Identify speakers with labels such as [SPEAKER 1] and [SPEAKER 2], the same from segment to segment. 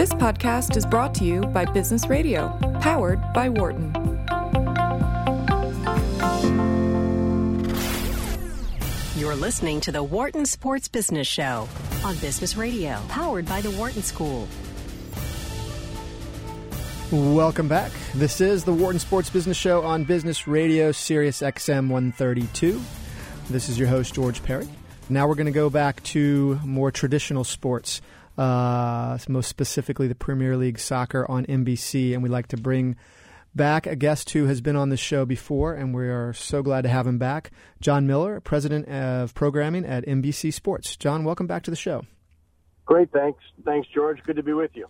[SPEAKER 1] This podcast is brought to you by Business Radio, powered by Wharton.
[SPEAKER 2] You're listening to the Wharton Sports Business Show on Business Radio, powered by the Wharton School.
[SPEAKER 3] Welcome back. This is the Wharton Sports Business Show on Business Radio, Sirius XM 132. This is your host, George Perry. Now we're going to go back to more traditional sports, uh, most specifically the Premier League soccer on NBC, and we'd like to bring back a guest who has been on this show before, and we are so glad to have him back. John Miller, President of Programming at NBC Sports. John, welcome back to the show.
[SPEAKER 4] Great, thanks. Thanks, George. Good to be with you.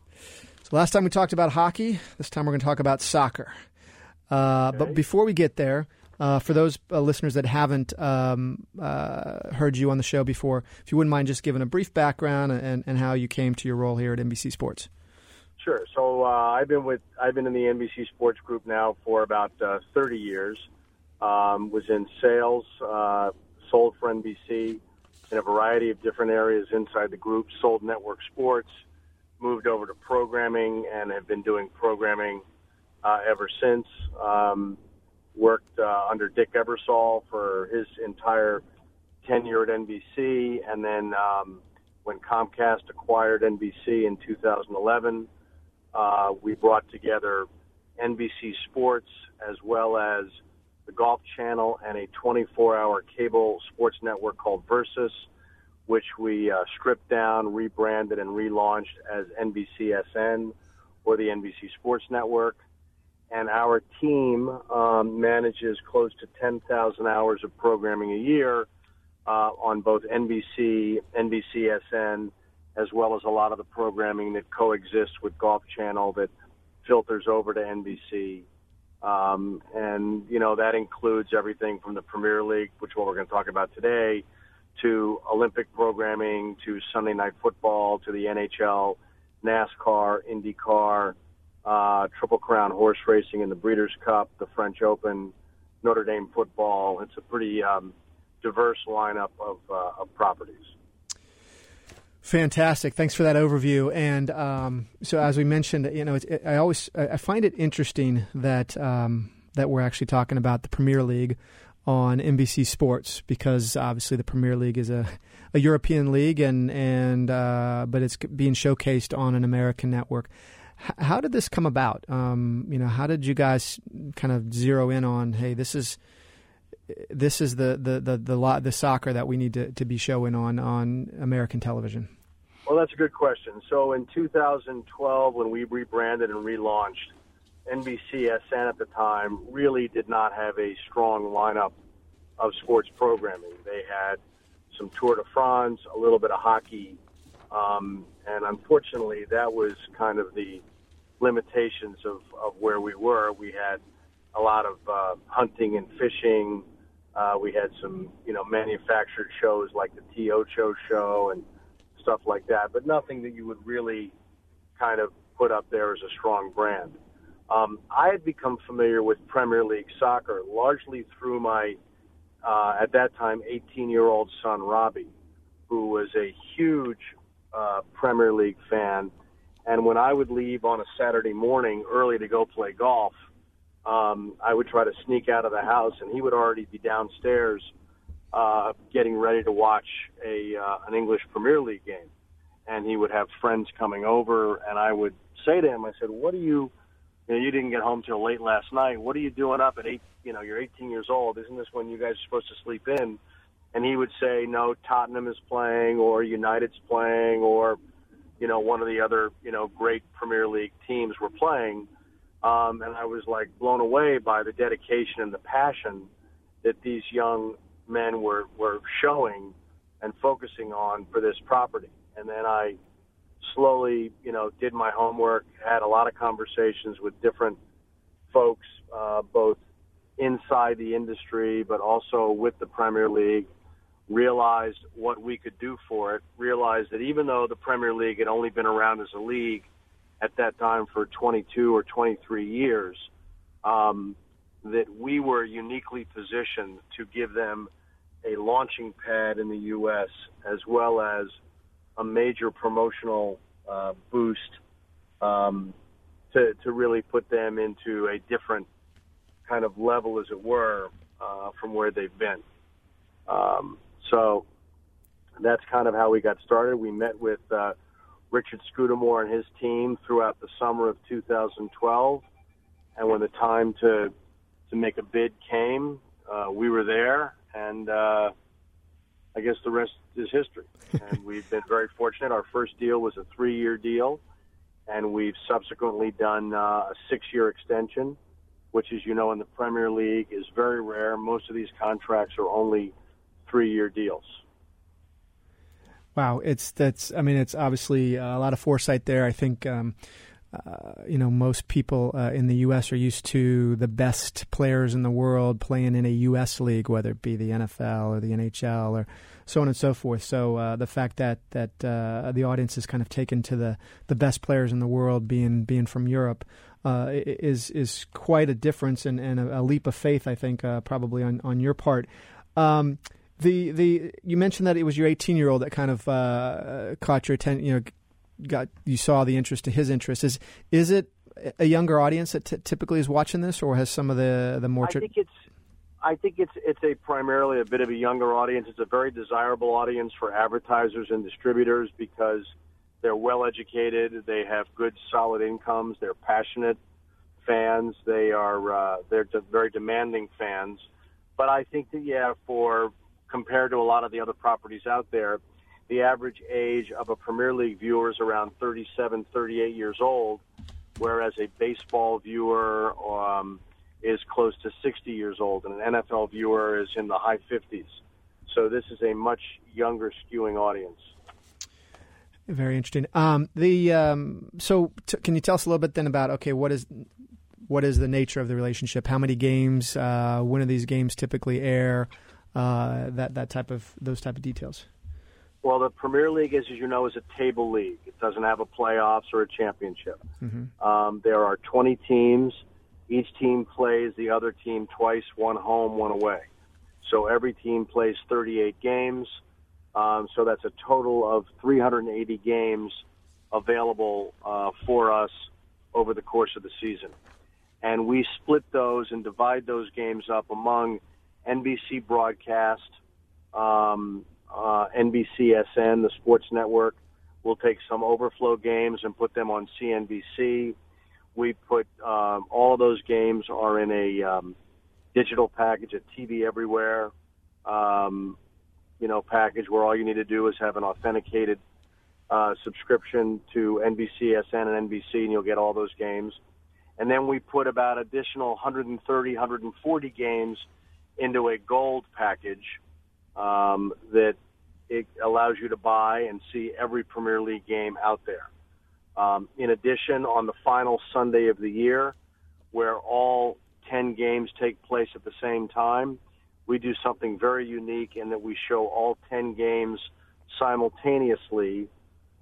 [SPEAKER 3] So last time we talked about hockey. This time we're going to talk about soccer. Uh, okay. But before we get there, uh, for those uh, listeners that haven't um, uh, heard you on the show before, if you wouldn't mind just giving a brief background and, and how you came to your role here at NBC Sports.
[SPEAKER 4] Sure. So uh, I've been with I've been in the NBC Sports Group now for about uh, 30 years. Um, was in sales, uh, sold for NBC in a variety of different areas inside the group. Sold network sports, moved over to programming, and have been doing programming ever since. Um, worked uh, under Dick Ebersol for his entire tenure at NBC, and then um, when Comcast acquired NBC in 2011, uh, we brought together NBC Sports as well as the Golf Channel and a 24-hour cable sports network called Versus, which we uh, stripped down, rebranded, and relaunched as NBCSN or the NBC Sports Network and our team um, manages close to 10,000 hours of programming a year uh, on both NBC, NBCSN, as well as a lot of the programming that coexists with Golf Channel that filters over to NBC. Um, and, you know, that includes everything from the Premier League, which what we're going to talk about today, to Olympic programming, to Sunday Night Football, to the NHL, NASCAR, IndyCar, uh, Triple Crown horse racing in the Breeders' Cup, the French Open, Notre Dame football. It's a pretty um, diverse lineup of, uh, of properties.
[SPEAKER 3] Fantastic. Thanks for that overview. And um, so, as we mentioned, you know, it, I always I find it interesting that um, that we're actually talking about the Premier League on NBC Sports because obviously the Premier League is a, a European league and and uh, but it's being showcased on an American network how did this come about? Um, you know, how did you guys kind of zero in on, hey, this is this is the the the the, the soccer that we need to, to be showing on on American television?
[SPEAKER 4] Well, that's a good question. So in 2012, when we rebranded and relaunched, NBCSN at the time really did not have a strong lineup of sports programming. They had some Tour de France, a little bit of hockey, um, and unfortunately, that was kind of the limitations of, of where we were. We had a lot of uh, hunting and fishing. Uh, we had some, you know, manufactured shows like the T. Show and stuff like that, but nothing that you would really kind of put up there as a strong brand. Um, I had become familiar with Premier League soccer largely through my, uh, at that time, 18 year old son, Robbie, who was a huge uh, Premier League fan and when I would leave on a Saturday morning early to go play golf, um, I would try to sneak out of the house, and he would already be downstairs uh, getting ready to watch a uh, an English Premier League game. And he would have friends coming over, and I would say to him, I said, "What are you? You, know, you didn't get home till late last night. What are you doing up at eight? You know, you're 18 years old. Isn't this when you guys are supposed to sleep in?" And he would say, "No, Tottenham is playing, or United's playing, or." You know, one of the other, you know, great Premier League teams were playing. Um, and I was like blown away by the dedication and the passion that these young men were, were showing and focusing on for this property. And then I slowly, you know, did my homework, had a lot of conversations with different folks, uh, both inside the industry, but also with the Premier League realized what we could do for it, realized that even though the Premier League had only been around as a league at that time for 22 or 23 years, um, that we were uniquely positioned to give them a launching pad in the U.S. as well as a major promotional uh, boost um, to to really put them into a different kind of level, as it were, uh, from where they've been. Um, so that's kind of how we got started. We met with uh, Richard Scudamore and his team throughout the summer of 2012, and when the time to to make a bid came, uh, we were there, and uh, I guess the rest is history. and we've been very fortunate. Our first deal was a three-year deal, and we've subsequently done uh, a six-year extension, which, as you know, in the Premier League is very rare. Most of these contracts are only three-year deals.
[SPEAKER 3] Wow, it's that's. I mean, it's obviously a lot of foresight there. I think. Um, uh, you know, most people uh, in the U.S. are used to the best players in the world playing in a U.S. league, whether it be the NFL or the NHL or so on and so forth. So uh, the fact that that uh, the audience is kind of taken to the, the best players in the world being being from Europe uh, is is quite a difference and, and a, a leap of faith, I think, uh, probably on on your part. Um, the the you mentioned that it was your 18 year old that kind of caught your attention. You know got you saw the interest to his interest. Is is it a younger audience that t- typically is watching this, or has some of the the more?
[SPEAKER 4] I think it's I think it's it's a primarily a bit of a younger audience. It's a very desirable audience for advertisers and distributors because they're well educated, they have good solid incomes, they're passionate fans, they are uh, they're de- very demanding fans. But I think that yeah, for compared to a lot of the other properties out there, the average age of a Premier League viewer is around 37, 38 years old, whereas a baseball viewer um, is close to 60 years old, and an NFL viewer is in the high 50s. So this is a much younger skewing audience.
[SPEAKER 3] Very interesting. Um, the um, so t- can you tell us a little bit then about okay, what is what is the nature of the relationship? How many games? Uh, when do these games typically air? Uh, that that type of those type of details.
[SPEAKER 4] Well, the Premier League, is, as you know, is a table league. It doesn't have a playoffs or a championship. Mm-hmm. Um, there are 20 teams. Each team plays the other team twice, one home, one away. So every team plays 38 games. Um, so that's a total of 380 games available uh, for us over the course of the season. And we split those and divide those games up among NBC broadcast, um, uh, NBCSN, the sports network. We'll take some overflow games and put them on CNBC. We put um, all those games are in a um, digital package at TV Everywhere. Um, you know, package where all you need to do is have an authenticated uh, subscription to NBCSN and NBC, and you'll get all those games. And then we put about additional 130, 140 games into a gold package um, that it allows you to buy and see every Premier League game out there. Um, in addition, on the final Sunday of the year, where all 10 games take place at the same time, we do something very unique in that we show all 10 games simultaneously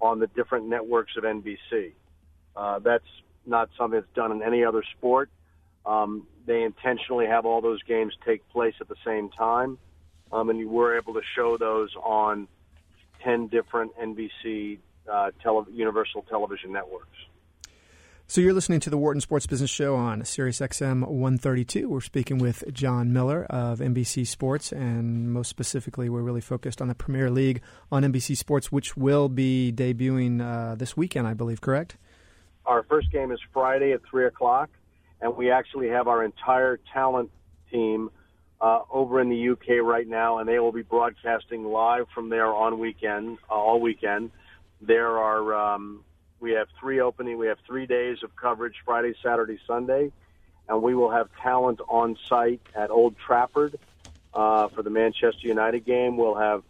[SPEAKER 4] on the different networks of NBC. Uh, that's not something that's done in any other sport. Um, they intentionally have all those games take place at the same time um, and you were able to show those on 10 different NBC uh, tele- Universal television networks.
[SPEAKER 3] So you're listening to the Wharton Sports Business Show on Sirius XM 132. We're speaking with John Miller of NBC Sports, and most specifically, we're really focused on the Premier League on NBC Sports, which will be debuting uh, this weekend, I believe. Correct?
[SPEAKER 4] Our first game is Friday at three o'clock, and we actually have our entire talent team uh, over in the UK right now, and they will be broadcasting live from there on weekend, uh, all weekend. There are um, we have three opening, we have three days of coverage: Friday, Saturday, Sunday, and we will have talent on site at Old Trafford uh, for the Manchester United game. We'll have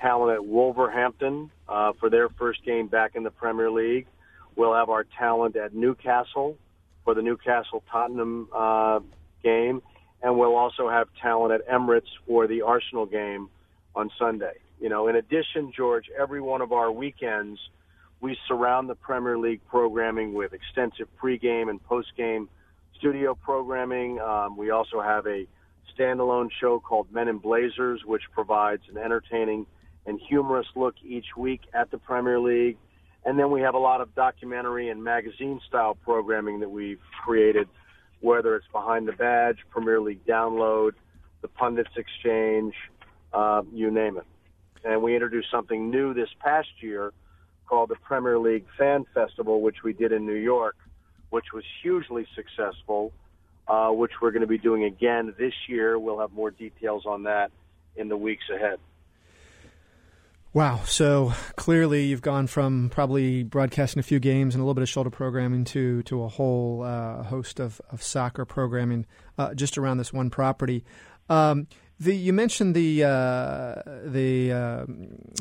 [SPEAKER 4] talent at Wolverhampton uh, for their first game back in the Premier League. We'll have our talent at Newcastle for the Newcastle Tottenham uh, game and we'll also have talent at Emirates for the Arsenal game on Sunday. You know, in addition, George, every one of our weekends, we surround the Premier League programming with extensive pregame and postgame studio programming. Um, we also have a standalone show called Men in Blazers, which provides an entertaining and humorous look each week at the Premier League. And then we have a lot of documentary and magazine style programming that we've created, whether it's Behind the Badge, Premier League Download, the Pundits Exchange, uh, you name it. And we introduced something new this past year called the Premier League Fan Festival, which we did in New York, which was hugely successful, uh, which we're going to be doing again this year. We'll have more details on that in the weeks ahead.
[SPEAKER 3] Wow. So clearly you've gone from probably broadcasting a few games and a little bit of shoulder programming to, to a whole uh, host of, of soccer programming uh, just around this one property. Um, the, you mentioned the uh, the uh,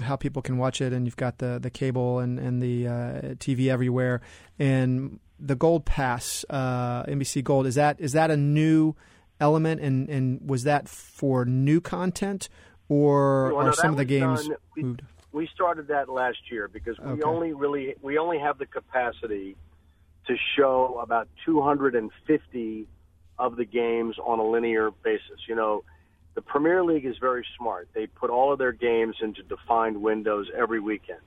[SPEAKER 3] how people can watch it, and you've got the, the cable and and the uh, TV everywhere, and the Gold Pass, uh, NBC Gold. Is that is that a new element, and, and was that for new content, or
[SPEAKER 4] well,
[SPEAKER 3] are some of the games
[SPEAKER 4] done, we,
[SPEAKER 3] moved?
[SPEAKER 4] We started that last year because we
[SPEAKER 3] Okay.
[SPEAKER 4] only really we only have the capacity to show about 250 of the games on a linear basis. You know, the Premier League is very smart. They put all of their games into defined windows every weekend.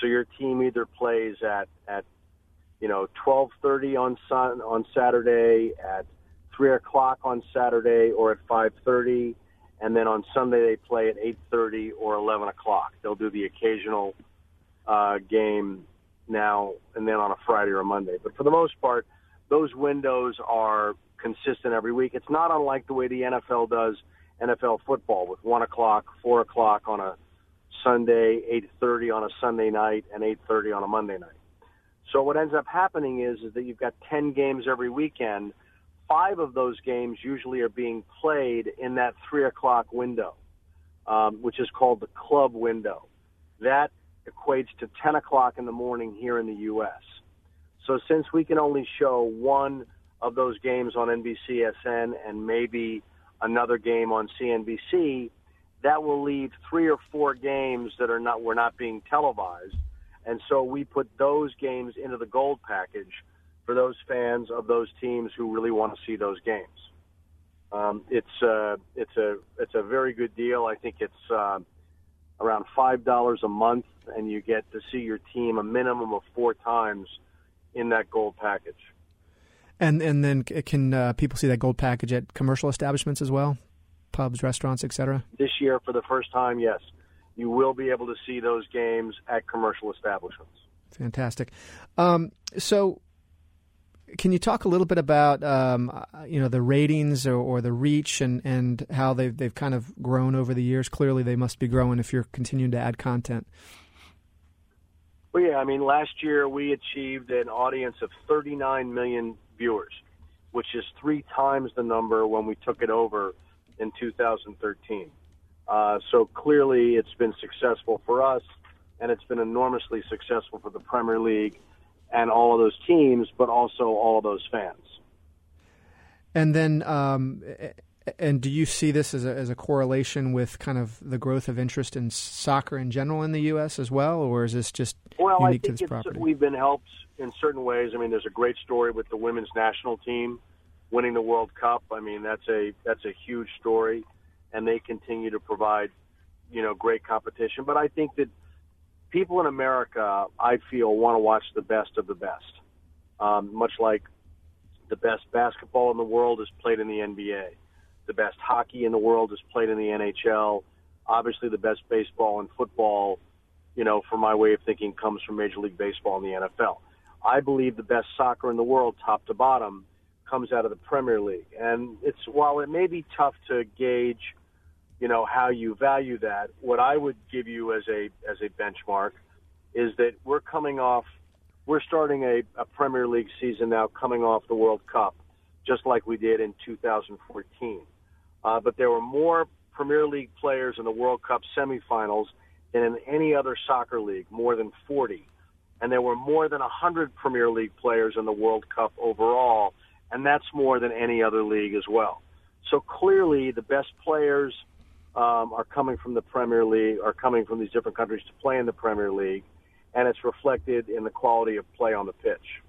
[SPEAKER 4] So your team either plays at at you know 12:30 on sun on Saturday, at three o'clock on Saturday, or at 5:30, and then on Sunday they play at 8:30 or 11 o'clock. They'll do the occasional uh, game now and then on a Friday or a Monday. But for the most part, those windows are consistent every week. It's not unlike the way the NFL does NFL football with one o'clock, four o'clock on a Sunday, eight thirty on a Sunday night, and eight thirty on a Monday night. So what ends up happening is is that you've got ten games every weekend. Five of those games usually are being played in that three o'clock window, um, which is called the club window. That equates to 10 o'clock in the morning here in the U.S. So since we can only show one of those games on NBCSN and maybe another game on CNBC, that will leave three or four games that are not were not being televised. And so we put those games into the gold package for those fans of those teams who really want to see those games. Um, it's uh, it's a it's a very good deal. I think it's uh, around five dollars a month, and you get to see your team a minimum of four times in that gold package.
[SPEAKER 3] And and then can uh, people see that gold package at commercial establishments as well, pubs, restaurants, etc.
[SPEAKER 4] This year, for the first time, yes, you will be able to see those games at commercial establishments.
[SPEAKER 3] Fantastic. Um, so, can you talk a little bit about um, uh, you know the ratings or, or the reach and, and how they've they've kind of grown over the years? Clearly, they must be growing if you're continuing to add content.
[SPEAKER 4] Well, yeah, I mean, last year we achieved an audience of 39 million viewers, which is three times the number when we took it over in 2013. Uh, so clearly, it's been successful for us, and it's been enormously successful for the Premier League and all of those teams, but also all of those fans.
[SPEAKER 3] And then, um, and do you see this as a, as a correlation with kind of the growth of interest in soccer in general in the U.S. as well, or is this just
[SPEAKER 4] Well,
[SPEAKER 3] unique
[SPEAKER 4] I
[SPEAKER 3] to this
[SPEAKER 4] it's,
[SPEAKER 3] property?
[SPEAKER 4] we've been helped in certain ways. I mean, there's a great story with the women's national team winning the World Cup. I mean, that's a that's a huge story, and they continue to provide, you know, great competition. But I think that people in America, I feel, want to watch the best of the best. Um, much like the best basketball in the world is played in the NBA, the best hockey in the world is played in the NHL. Obviously, the best baseball and football you know, for my way of thinking, comes from Major League Baseball and the NFL. I believe the best soccer in the world, top to bottom, comes out of the Premier League. And it's while it may be tough to gauge, you know, how you value that, what I would give you as a as a benchmark is that we're coming off we're starting a, a Premier League season now coming off the World Cup, just like we did in 2014. Uh, but there were more Premier League players in the World Cup semifinals than in any other soccer league, more than 40. And there were more than 100 Premier League players in the World Cup overall, and that's more than any other league as well. So clearly, the best players um, are coming from the Premier League, are coming from these different countries to play in the Premier League, and it's reflected in the quality of play on the pitch.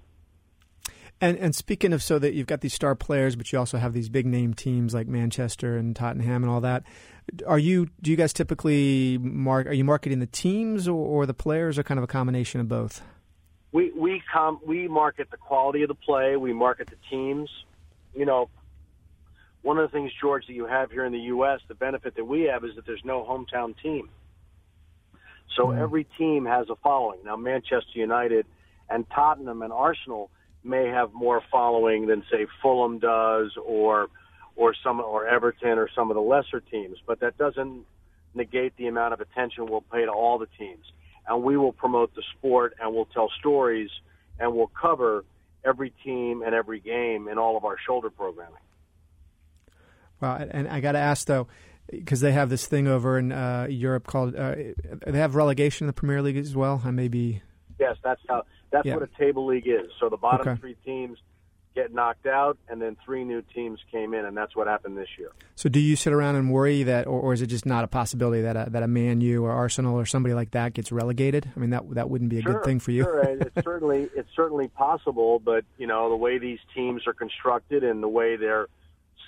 [SPEAKER 3] And and speaking of so that you've got these star players, but you also have these big name teams like Manchester and Tottenham and all that. Are you do you guys typically mark? Are you marketing the teams or, or the players, or kind of a combination of both?
[SPEAKER 4] we we come we market the quality of the play, we market the teams. You know, one of the things, George, that you have here in the U.S., the benefit that we have is that there's no hometown team. So mm. every team has a following. Now, Manchester United and Tottenham and Arsenal may have more following than say Fulham does or or some or Everton or some of the lesser teams, but that doesn't negate the amount of attention we'll pay to all the teams. And we will promote the sport and we'll tell stories and we'll cover every team and every game in all of our shoulder programming.
[SPEAKER 3] Well, and I got to ask though, because they have this thing over in uh, Europe called uh, they have relegation in the Premier League as well. I may be.
[SPEAKER 4] Yes, that's how. That's yeah. what a table league is. So the bottom okay. three teams get knocked out, and then three new teams came in, and that's what happened this year.
[SPEAKER 3] So, do you sit around and worry that, or, or is it just not a possibility that a, that a Man U or Arsenal or somebody like that gets relegated? I mean, that that wouldn't be a
[SPEAKER 4] sure,
[SPEAKER 3] good thing for you.
[SPEAKER 4] sure, it's certainly it's certainly possible, but you know the way these teams are constructed and the way their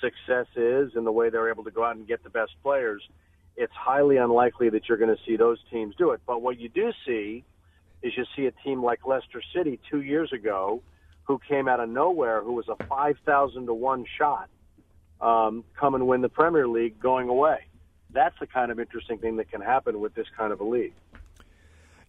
[SPEAKER 4] success is, and the way they're able to go out and get the best players, it's highly unlikely that you're going to see those teams do it. But what you do see is you see a team like Leicester City two years ago who came out of nowhere, who was a 5,000 to 1 shot, um, come and win the Premier League going away. That's the kind of interesting thing that can happen with this kind of a league.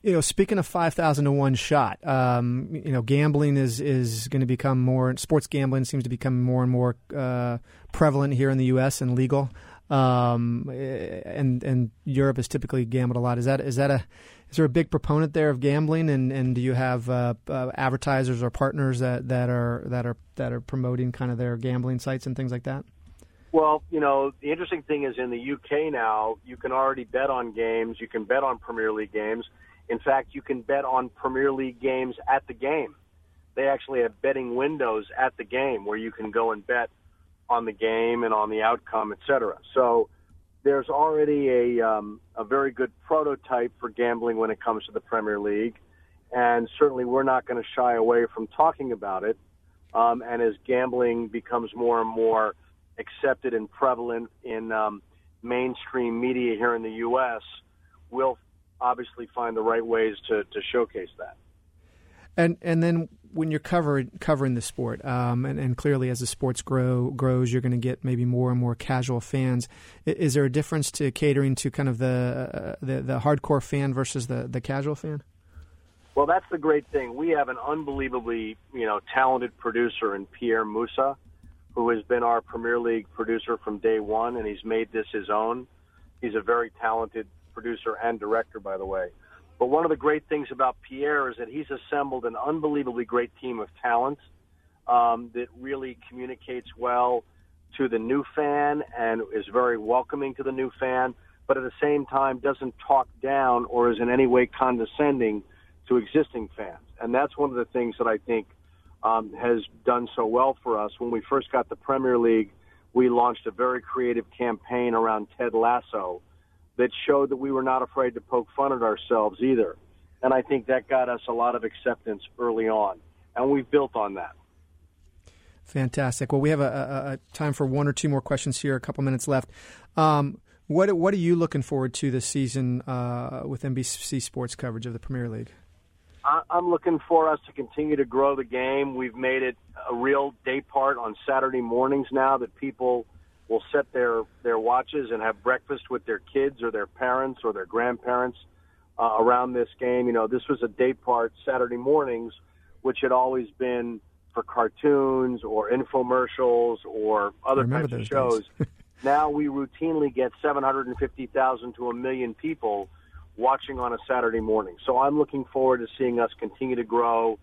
[SPEAKER 3] You know, speaking of five thousand to one shot, um, you know, gambling is is going to become more. Sports gambling seems to become more and more uh, prevalent here in the U.S. and legal. Um, and and Europe has typically gambled a lot. Is that is that a is there a big proponent there of gambling, and, and do you have uh, uh, advertisers or partners that, that are that are that are promoting kind of their gambling sites and things like that?
[SPEAKER 4] Well, you know, the interesting thing is in the UK now, you can already bet on games. You can bet on Premier League games. In fact, you can bet on Premier League games at the game. They actually have betting windows at the game where you can go and bet on the game and on the outcome, et cetera. So there's already a um, a very good prototype for gambling when it comes to the Premier League, and certainly we're not going to shy away from talking about it. Um, and as gambling becomes more and more accepted and prevalent in um, mainstream media here in the U.S., we'll obviously find the right ways to, to showcase that.
[SPEAKER 3] And and then when you're covering covering the sport, um, and, and, clearly as the sports grow grows, you're going to get maybe more and more casual fans. Is there a difference to catering to kind of the uh, the, the hardcore fan versus the, the casual fan?
[SPEAKER 4] Well, that's the great thing. We have an unbelievably you know talented producer in Pierre Moossa, who has been our Premier League producer from day one, and he's made this his own. He's a very talented producer and director, by the way. But one of the great things about Pierre is that he's assembled an unbelievably great team of talent um, that really communicates well to the new fan and is very welcoming to the new fan, but at the same time doesn't talk down or is in any way condescending to existing fans. And that's one of the things that I think um, has done so well for us. When we first got the Premier League, we launched a very creative campaign around Ted Lasso that showed that we were not afraid to poke fun at ourselves either. And I think that got us a lot of acceptance early on. And we've built on that.
[SPEAKER 3] Fantastic. Well, we have a, a, a time for one or two more questions here, a couple minutes left. Um, what, what are you looking forward to this season uh, with NBC Sports coverage of the Premier League?
[SPEAKER 4] I'm looking for us to continue to grow the game. We've made it a real day part on Saturday mornings now that people – will set their their watches and have breakfast with their kids or their parents or their grandparents uh, around this game. You know, this was a day part Saturday mornings, which had always been for cartoons or infomercials or other types of shows. now we routinely get 750,000 to a million people watching on a Saturday morning. So I'm looking forward to seeing us continue to grow,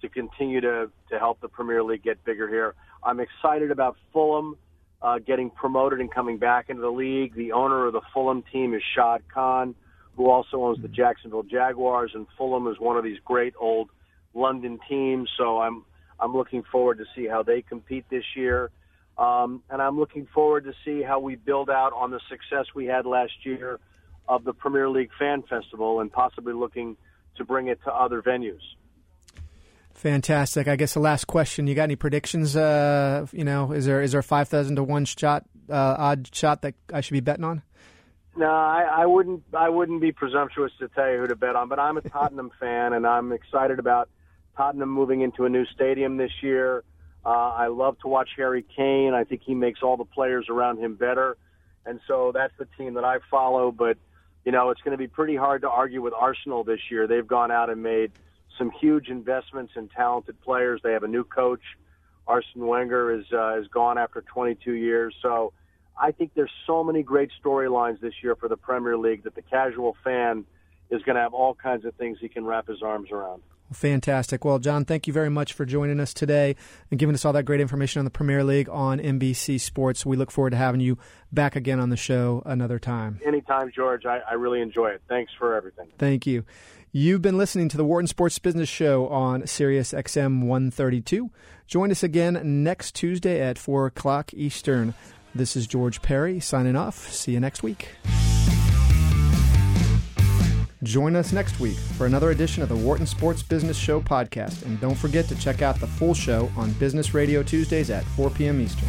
[SPEAKER 4] to continue to, to help the Premier League get bigger here. I'm excited about Fulham uh, getting promoted and coming back into the league. The owner of the Fulham team is Shad Khan, who also owns the Jacksonville Jaguars, and Fulham is one of these great old London teams. So I'm I'm looking forward to see how they compete this year, um, and I'm looking forward to see how we build out on the success we had last year of the Premier League Fan Festival, and possibly looking to bring it to other venues.
[SPEAKER 3] Fantastic. I guess the last question. You got any predictions? Uh, you know, is there is there a five thousand to one shot uh, odd shot that I should be betting on?
[SPEAKER 4] No, I, I wouldn't. I wouldn't be presumptuous to tell you who to bet on. But I'm a Tottenham fan, and I'm excited about Tottenham moving into a new stadium this year. Uh, I love to watch Harry Kane. I think he makes all the players around him better. And so that's the team that I follow. But, you know, it's going to be pretty hard to argue with Arsenal this year. They've gone out and made some huge investments in talented players. They have a new coach. Arsene Wenger is uh, is gone after 22 years. So I think there's so many great storylines this year for the Premier League that the casual fan is going to have all kinds of things he can wrap his arms around.
[SPEAKER 3] Fantastic. Well, John, thank you very much for joining us today and giving us all that great information on the Premier League on NBC Sports. We look forward to having you back again on the show another time.
[SPEAKER 4] Anytime, George. I, I really enjoy it. Thanks for everything.
[SPEAKER 3] Thank you. You've been listening to the Wharton Sports Business Show on Sirius XM 132. Join us again next Tuesday at 4 o'clock Eastern. This is George Perry signing off. See you next week. Join us next week for another edition of the Wharton Sports Business Show podcast. And don't forget to check out the full show on Business Radio Tuesdays at 4 p.m. Eastern.